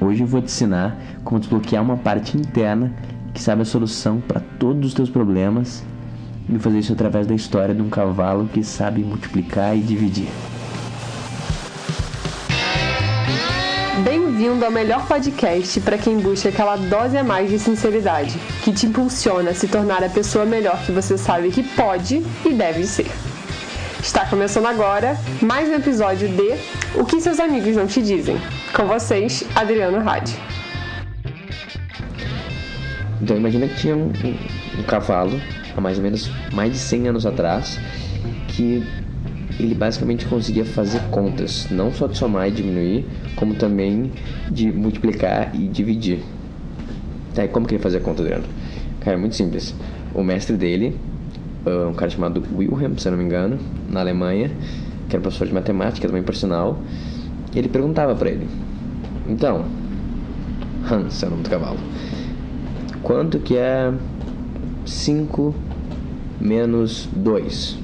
Hoje eu vou te ensinar como desbloquear uma parte interna que sabe a solução para todos os teus problemas e fazer isso através da história de um cavalo que sabe multiplicar e dividir. Bem-vindo ao melhor podcast para quem busca aquela dose a mais de sinceridade, que te impulsiona a se tornar a pessoa melhor que você sabe que pode e deve ser. Está começando agora mais um episódio de O que seus amigos não te dizem. Com vocês, Adriano Hadi. Então imagina que tinha um, um, cavalo há mais ou menos mais de 100 anos atrás que ele basicamente conseguia fazer contas, não só de somar e diminuir, como também de multiplicar e dividir. Tá, e como que ele fazia conta, Adriano? Cara, é muito simples. O mestre dele um cara chamado Wilhelm, se eu não me engano, na Alemanha, que era professor de matemática, também por sinal. Ele perguntava para ele: Então, Hans é o nome do cavalo. Quanto que é 5 menos 2?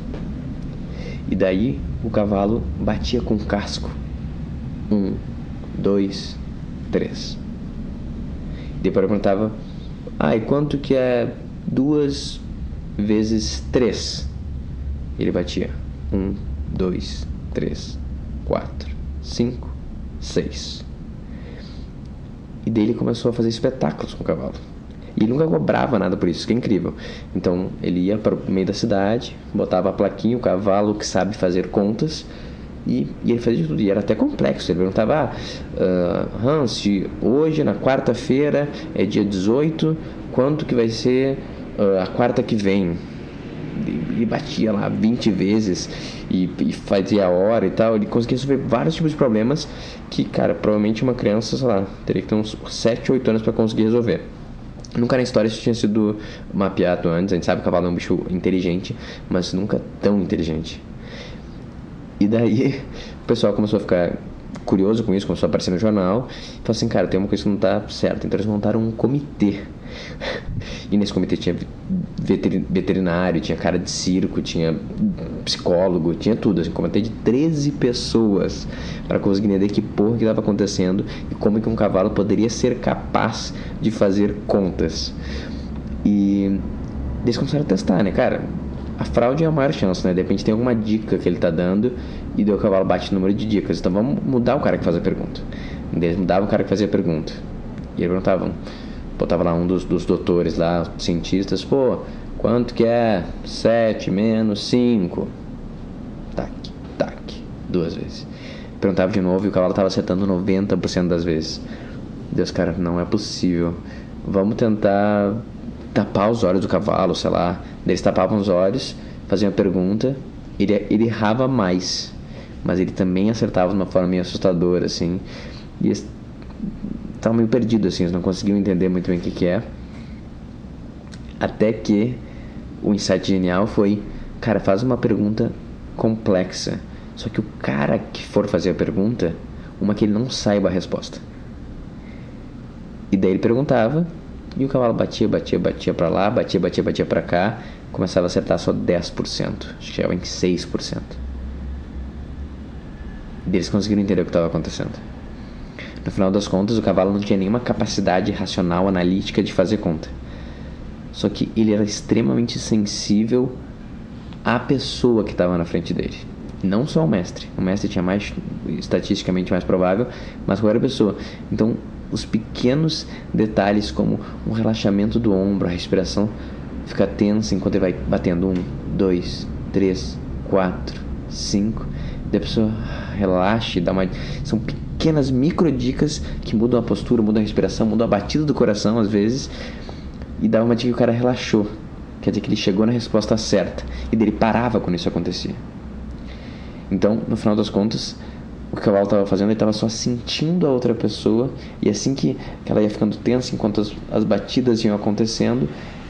E daí o cavalo batia com o casco. 1, 2, 3. Depois perguntava: Ah, e quanto que é 2 vezes 3. Ele batia 1, 2, 3, 4, 5, 6. E daí ele começou a fazer espetáculos com o cavalo. E nunca cobrava nada por isso, que é incrível. Então ele ia para o meio da cidade, botava a plaquinha, o cavalo que sabe fazer contas, e, e, ele fazia de tudo. E era até complexo. Ele perguntava: ah, uh, Hans, hoje, na quarta-feira, é dia 18, quanto que vai ser uh, a quarta que vem. Ele batia lá 20 vezes e, e fazia hora e tal. Ele conseguia resolver vários tipos de problemas que, cara, provavelmente uma criança, sei lá, teria que ter uns 7, 8 anos para conseguir resolver. Nunca na história isso tinha sido mapeado antes. A gente sabe que o cavalo é um bicho inteligente, mas nunca tão inteligente. E daí o pessoal começou a ficar curioso com isso, começou a aparecer no jornal. Falou assim, cara, tem uma coisa que não está certa. Então eles montaram um comitê e nesse comitê tinha veterinário, tinha cara de circo, tinha psicólogo, tinha tudo. Assim, comitê de 13 pessoas para conseguir entender que porra que estava acontecendo e como que um cavalo poderia ser capaz de fazer contas. E eles começaram a testar, né, cara? A fraude é a maior chance, né? De repente tem alguma dica que ele tá dando e o cavalo bate o número de dicas. Então vamos mudar o cara que faz a pergunta. Eles mudavam o cara que fazia a pergunta. E eles perguntavam: Botava lá um dos, dos doutores lá, cientistas, pô, quanto que é 7 menos 5? Tac, tac, duas vezes. Perguntava de novo e o cavalo estava acertando 90% das vezes. Deus, cara, não é possível. Vamos tentar tapar os olhos do cavalo, sei lá. Eles tapavam os olhos, faziam a pergunta, ele, ele errava mais, mas ele também acertava de uma forma meio assustadora, assim. E estavam meio perdidos, assim, eles não conseguiam entender muito bem o que, que é. Até que o insight genial foi, cara, faz uma pergunta complexa. Só que o cara que for fazer a pergunta, uma que ele não saiba a resposta. E daí ele perguntava, e o cavalo batia, batia, batia para lá, batia, batia, batia para cá, começava a acertar só 10%, acho que chegava em 6%. Eles conseguiram entender o que estava acontecendo. No final das contas, o cavalo não tinha nenhuma capacidade racional, analítica de fazer conta. Só que ele era extremamente sensível à pessoa que estava na frente dele. Não só o mestre. O mestre tinha mais, estatisticamente mais provável, mas qualquer pessoa. Então, os pequenos detalhes, como um relaxamento do ombro, a respiração fica tensa enquanto ele vai batendo. Um, dois, três, quatro, cinco. Daí a pessoa relaxa e dá uma. São pequenas micro dicas que mudam a postura, mudam a respiração, mudam a batida do coração às vezes. E dá uma dica que o cara relaxou. Quer dizer que ele chegou na resposta certa. E dele parava quando isso acontecia. Então, no final das contas, o que o cavalo estava fazendo, ele estava só sentindo a outra pessoa. E assim que, que ela ia ficando tensa enquanto as, as batidas iam acontecendo,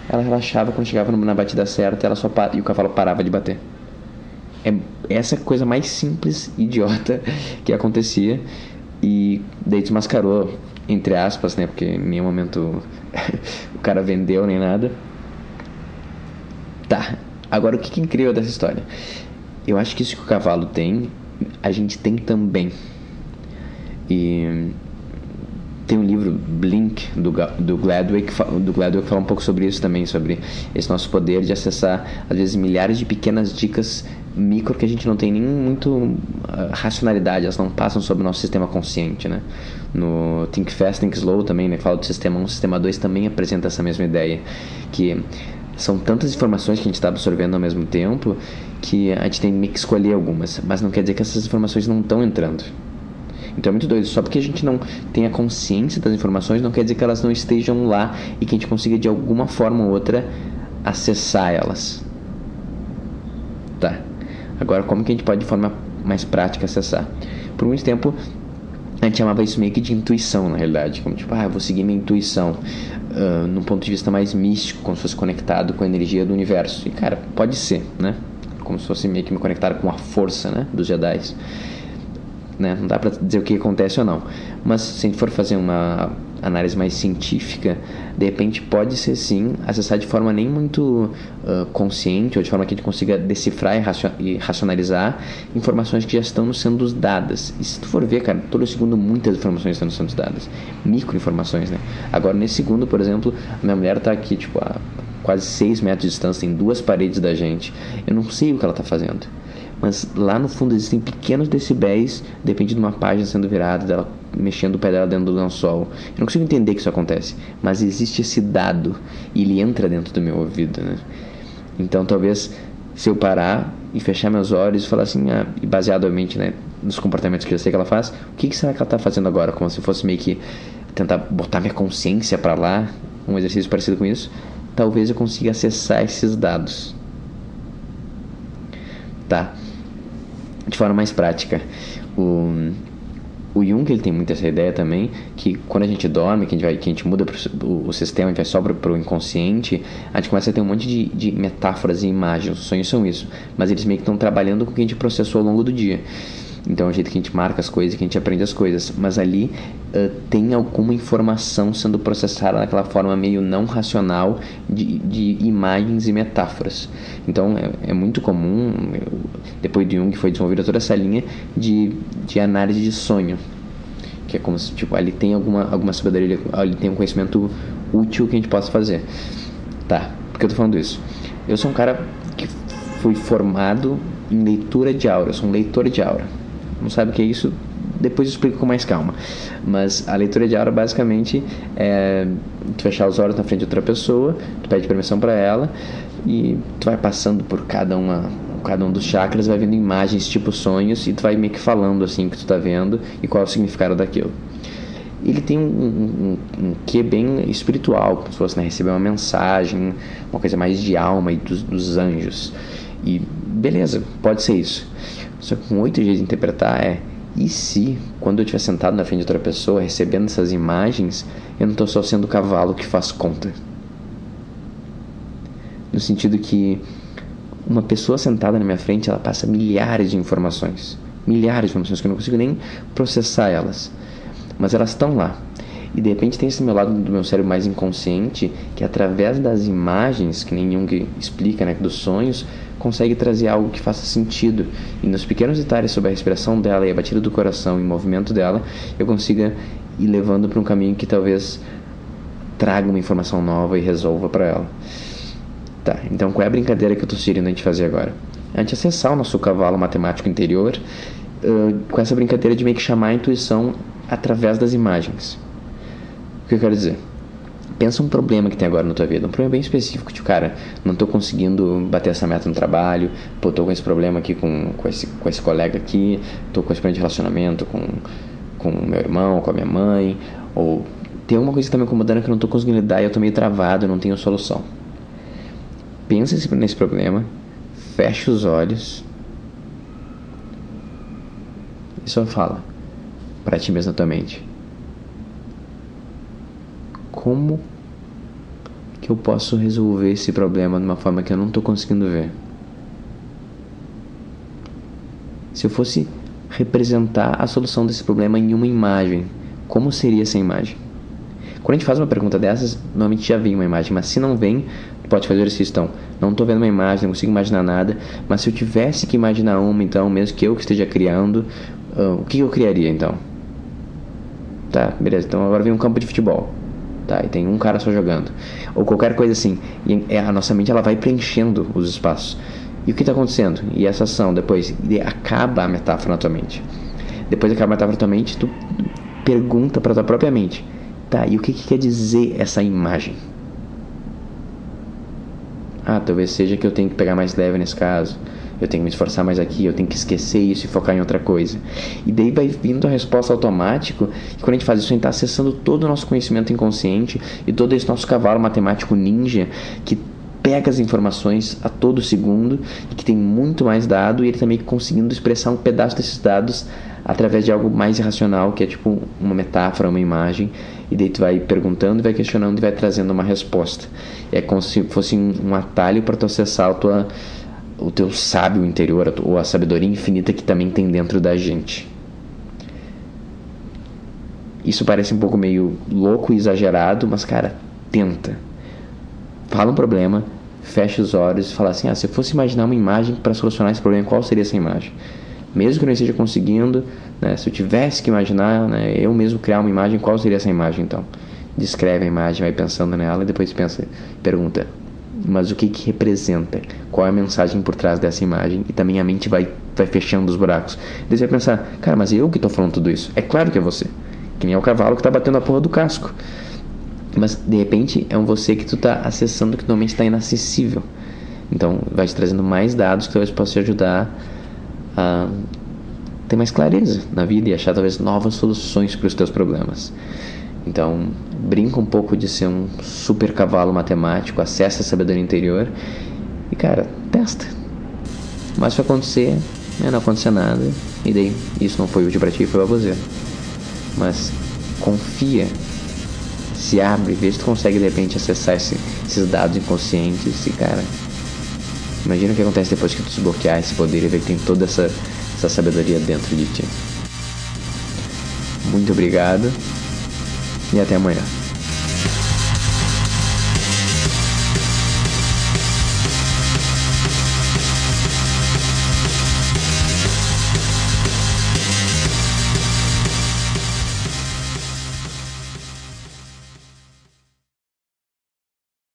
ela relaxava quando chegava na batida certa ela só e o cavalo parava de bater. É essa coisa mais simples, idiota que acontecia. E daí desmascarou, entre aspas, né? Porque em nenhum momento o cara vendeu nem nada. Tá, agora o que, que é incrível dessa história? Eu acho que isso que o cavalo tem, a gente tem também. E tem um livro, Blink, do, do Gladwell, que, do Gladwell, que fala um pouco sobre isso também, sobre esse nosso poder de acessar, às vezes, milhares de pequenas dicas micro que a gente não tem nem muito uh, racionalidade, elas não passam sobre o nosso sistema consciente, né? No Think Fast, Think Slow também, né, fala do sistema 1, sistema 2 também apresenta essa mesma ideia, que são tantas informações que a gente está absorvendo ao mesmo tempo que a gente tem que escolher algumas, mas não quer dizer que essas informações não estão entrando. Então é muito doido. Só porque a gente não tem a consciência das informações, não quer dizer que elas não estejam lá e que a gente consiga de alguma forma ou outra acessar elas. Agora, como que a gente pode de forma mais prática acessar? Por muito tempo, a gente chamava isso meio que de intuição, na realidade. Como tipo, ah, eu vou seguir minha intuição. Uh, num ponto de vista mais místico, como se fosse conectado com a energia do universo. E, cara, pode ser, né? Como se fosse meio que me conectar com a força, né? Dos Jedi né? Não dá para dizer o que acontece ou não. Mas se a gente for fazer uma análise mais científica, de repente pode ser sim acessar de forma nem muito uh, consciente ou de forma que a gente consiga decifrar e, racionalizar informações que já estão sendo dadas. E se tu for ver, cara, todo segundo muitas informações estão sendo dadas, micro informações, né? Agora nesse segundo, por exemplo, minha mulher está aqui tipo a quase 6 metros de distância, tem duas paredes da gente. Eu não sei o que ela está fazendo mas lá no fundo existem pequenos decibéis, depende de uma página sendo virada, dela mexendo o pé dela dentro do lençol. Eu não consigo entender que isso acontece, mas existe esse dado e ele entra dentro do meu ouvido, né? Então talvez se eu parar e fechar meus olhos e falar assim, ah, e baseadamente né, nos comportamentos que eu sei que ela faz, o que, que será que ela está fazendo agora? Como se fosse meio que tentar botar minha consciência para lá, um exercício parecido com isso, talvez eu consiga acessar esses dados. Tá de forma mais prática. O, o Jung ele tem muito essa ideia também que quando a gente dorme, que a gente, vai, que a gente muda pro, o, o sistema, a gente vai só para o inconsciente, a gente começa a ter um monte de, de metáforas e imagens. Os sonhos são isso, mas eles meio que estão trabalhando com o que a gente processou ao longo do dia. Então é o jeito que a gente marca as coisas, que a gente aprende as coisas. Mas ali uh, tem alguma informação sendo processada naquela forma meio não racional de, de imagens e metáforas. Então é, é muito comum, depois de Jung foi desenvolvida toda essa linha de, de análise de sonho. Que é como se tipo, ali tem alguma, alguma sabedoria, ali tem um conhecimento útil que a gente possa fazer. Tá, por que eu tô falando isso? Eu sou um cara que fui formado em leitura de aura, eu sou um leitor de aura não sabe o que é isso, depois eu explico com mais calma. Mas a leitura de aura basicamente é tu fechar os olhos na frente de outra pessoa, tu pede permissão para ela e tu vai passando por cada uma cada um dos chakras, vai vendo imagens tipo sonhos e tu vai meio que falando assim que tu tá vendo e qual é o significado daquilo. Ele tem um, um, um que bem espiritual, como se fosse né, receber uma mensagem, uma coisa mais de alma e dos, dos anjos. E beleza, pode ser isso. Só que com oito dias de interpretar é e se, quando eu estiver sentado na frente de outra pessoa, recebendo essas imagens, eu não estou só sendo o cavalo que faz conta? No sentido que uma pessoa sentada na minha frente, ela passa milhares de informações. Milhares de informações que eu não consigo nem processar elas. Mas elas estão lá. E de repente tem esse meu lado do meu cérebro mais inconsciente, que através das imagens, que nenhum que explica, né, dos sonhos, consegue trazer algo que faça sentido. E nos pequenos detalhes sobre a respiração dela e a batida do coração e o movimento dela, eu consiga ir levando para um caminho que talvez traga uma informação nova e resolva para ela. Tá, então qual é a brincadeira que eu estou sugerindo a gente fazer agora? A gente acessar o nosso cavalo matemático interior uh, com essa brincadeira de meio que chamar a intuição através das imagens. O que eu quero dizer? Pensa um problema que tem agora na tua vida, um problema bem específico, tipo, cara, não tô conseguindo bater essa meta no trabalho, pô, tô com esse problema aqui com, com, esse, com esse colega aqui, tô com esse problema de relacionamento com, com meu irmão, com a minha mãe, ou tem alguma coisa que tá me incomodando que eu não tô conseguindo lidar e eu tô meio travado, não tenho solução. Pensa nesse problema, fecha os olhos e só fala para ti mesmo na tua mente como que eu posso resolver esse problema de uma forma que eu não estou conseguindo ver? Se eu fosse representar a solução desse problema em uma imagem, como seria essa imagem? Quando a gente faz uma pergunta dessas, normalmente já vem uma imagem, mas se não vem, pode fazer esse então. Não estou vendo uma imagem, não consigo imaginar nada, mas se eu tivesse que imaginar uma, então, mesmo que eu que esteja criando, uh, o que eu criaria então? Tá, beleza. Então agora vem um campo de futebol. Tá, e tem um cara só jogando. Ou qualquer coisa assim. E é, a nossa mente ela vai preenchendo os espaços. E o que está acontecendo? E essa ação depois acaba a metáfora na tua mente. Depois acaba a metáfora na tua mente, tu pergunta para tua própria mente. Tá, e o que, que quer dizer essa imagem? Ah, talvez seja que eu tenho que pegar mais leve nesse caso. Eu tenho que me esforçar mais aqui, eu tenho que esquecer isso e focar em outra coisa. E daí vai vindo a resposta automática, e quando a gente faz isso, a gente está acessando todo o nosso conhecimento inconsciente e todo esse nosso cavalo matemático ninja que pega as informações a todo segundo e que tem muito mais dado e ele também conseguindo expressar um pedaço desses dados através de algo mais irracional, que é tipo uma metáfora, uma imagem, e daí tu vai perguntando, vai questionando e vai trazendo uma resposta. É como se fosse um, atalho para tu acessar a tua, o teu sábio interior, ou a sabedoria infinita que também tem dentro da gente. Isso parece um pouco meio louco e exagerado, mas cara, tenta. Fala um problema, fecha os olhos e fala assim: ah, se eu fosse imaginar uma imagem para solucionar esse problema, qual seria essa imagem? mesmo que eu não esteja conseguindo, né, se eu tivesse que imaginar, né, eu mesmo criar uma imagem, qual seria essa imagem então? Descreve a imagem, vai pensando nela e depois pensa, pergunta, mas o que que representa? Qual é a mensagem por trás dessa imagem? E também a mente vai, vai fechando os buracos. Daí você vai pensar, cara, mas eu que estou falando tudo isso. É claro que é você. Que nem é o cavalo que está batendo a porra do casco. Mas de repente é um você que tu está acessando que normalmente está inacessível. Então vai te trazendo mais dados que talvez possa te ajudar a ter mais clareza na vida e achar talvez novas soluções para os teus problemas. Então, brinca um pouco de ser um super cavalo matemático, acessa a sabedoria interior e, cara, testa. Mas vai acontecer, né, não acontecer nada, e daí isso não foi útil para ti, foi para você. Mas confia, se abre, vê se tu consegue de repente acessar esse, esses dados inconscientes e, cara, Imagina o que acontece depois que tu desbloquear esse poder e ver que tem toda essa, essa sabedoria dentro de ti. Muito obrigado e até amanhã.